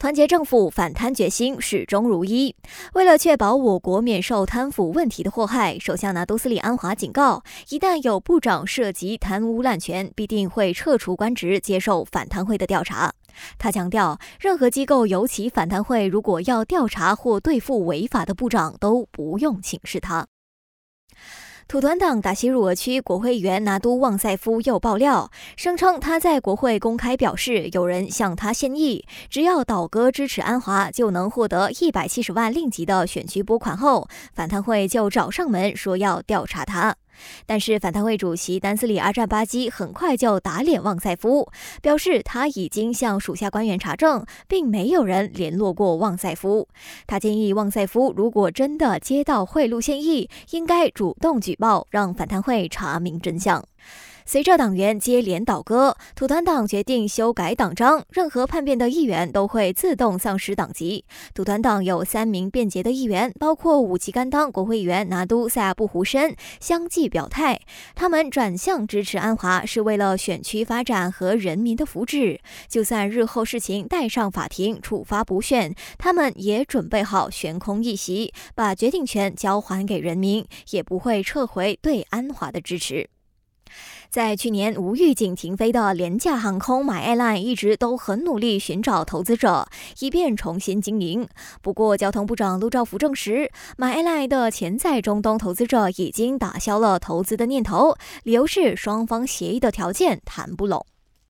团结政府反贪决心始终如一。为了确保我国免受贪腐问题的祸害，首相拿督斯里安华警告，一旦有部长涉及贪污滥权，必定会撤除官职，接受反贪会的调查。他强调，任何机构，尤其反贪会，如果要调查或对付违法的部长，都不用请示他。土团党达西入俄区国会议员拿督旺塞夫又爆料，声称他在国会公开表示，有人向他献艺，只要倒戈支持安华，就能获得一百七十万令吉的选区拨款。后反贪会就找上门说要调查他。但是反贪会主席丹斯里阿占巴基很快就打脸旺塞夫，表示他已经向属下官员查证，并没有人联络过旺塞夫。他建议旺塞夫如果真的接到贿赂现役，应该主动举报，让反贪会查明真相。随着党员接连倒戈，土团党决定修改党章，任何叛变的议员都会自动丧失党籍。土团党有三名变节的议员，包括武吉甘当国会议员拿督塞布胡申，相继表态，他们转向支持安华是为了选区发展和人民的福祉。就算日后事情带上法庭处罚补选，他们也准备好悬空一席，把决定权交还给人民，也不会撤回对安华的支持。在去年无预警停飞的廉价航空 My Airline 一直都很努力寻找投资者，以便重新经营。不过，交通部长陆兆福证实，My Airline 的潜在中东投资者已经打消了投资的念头，理由是双方协议的条件谈不拢。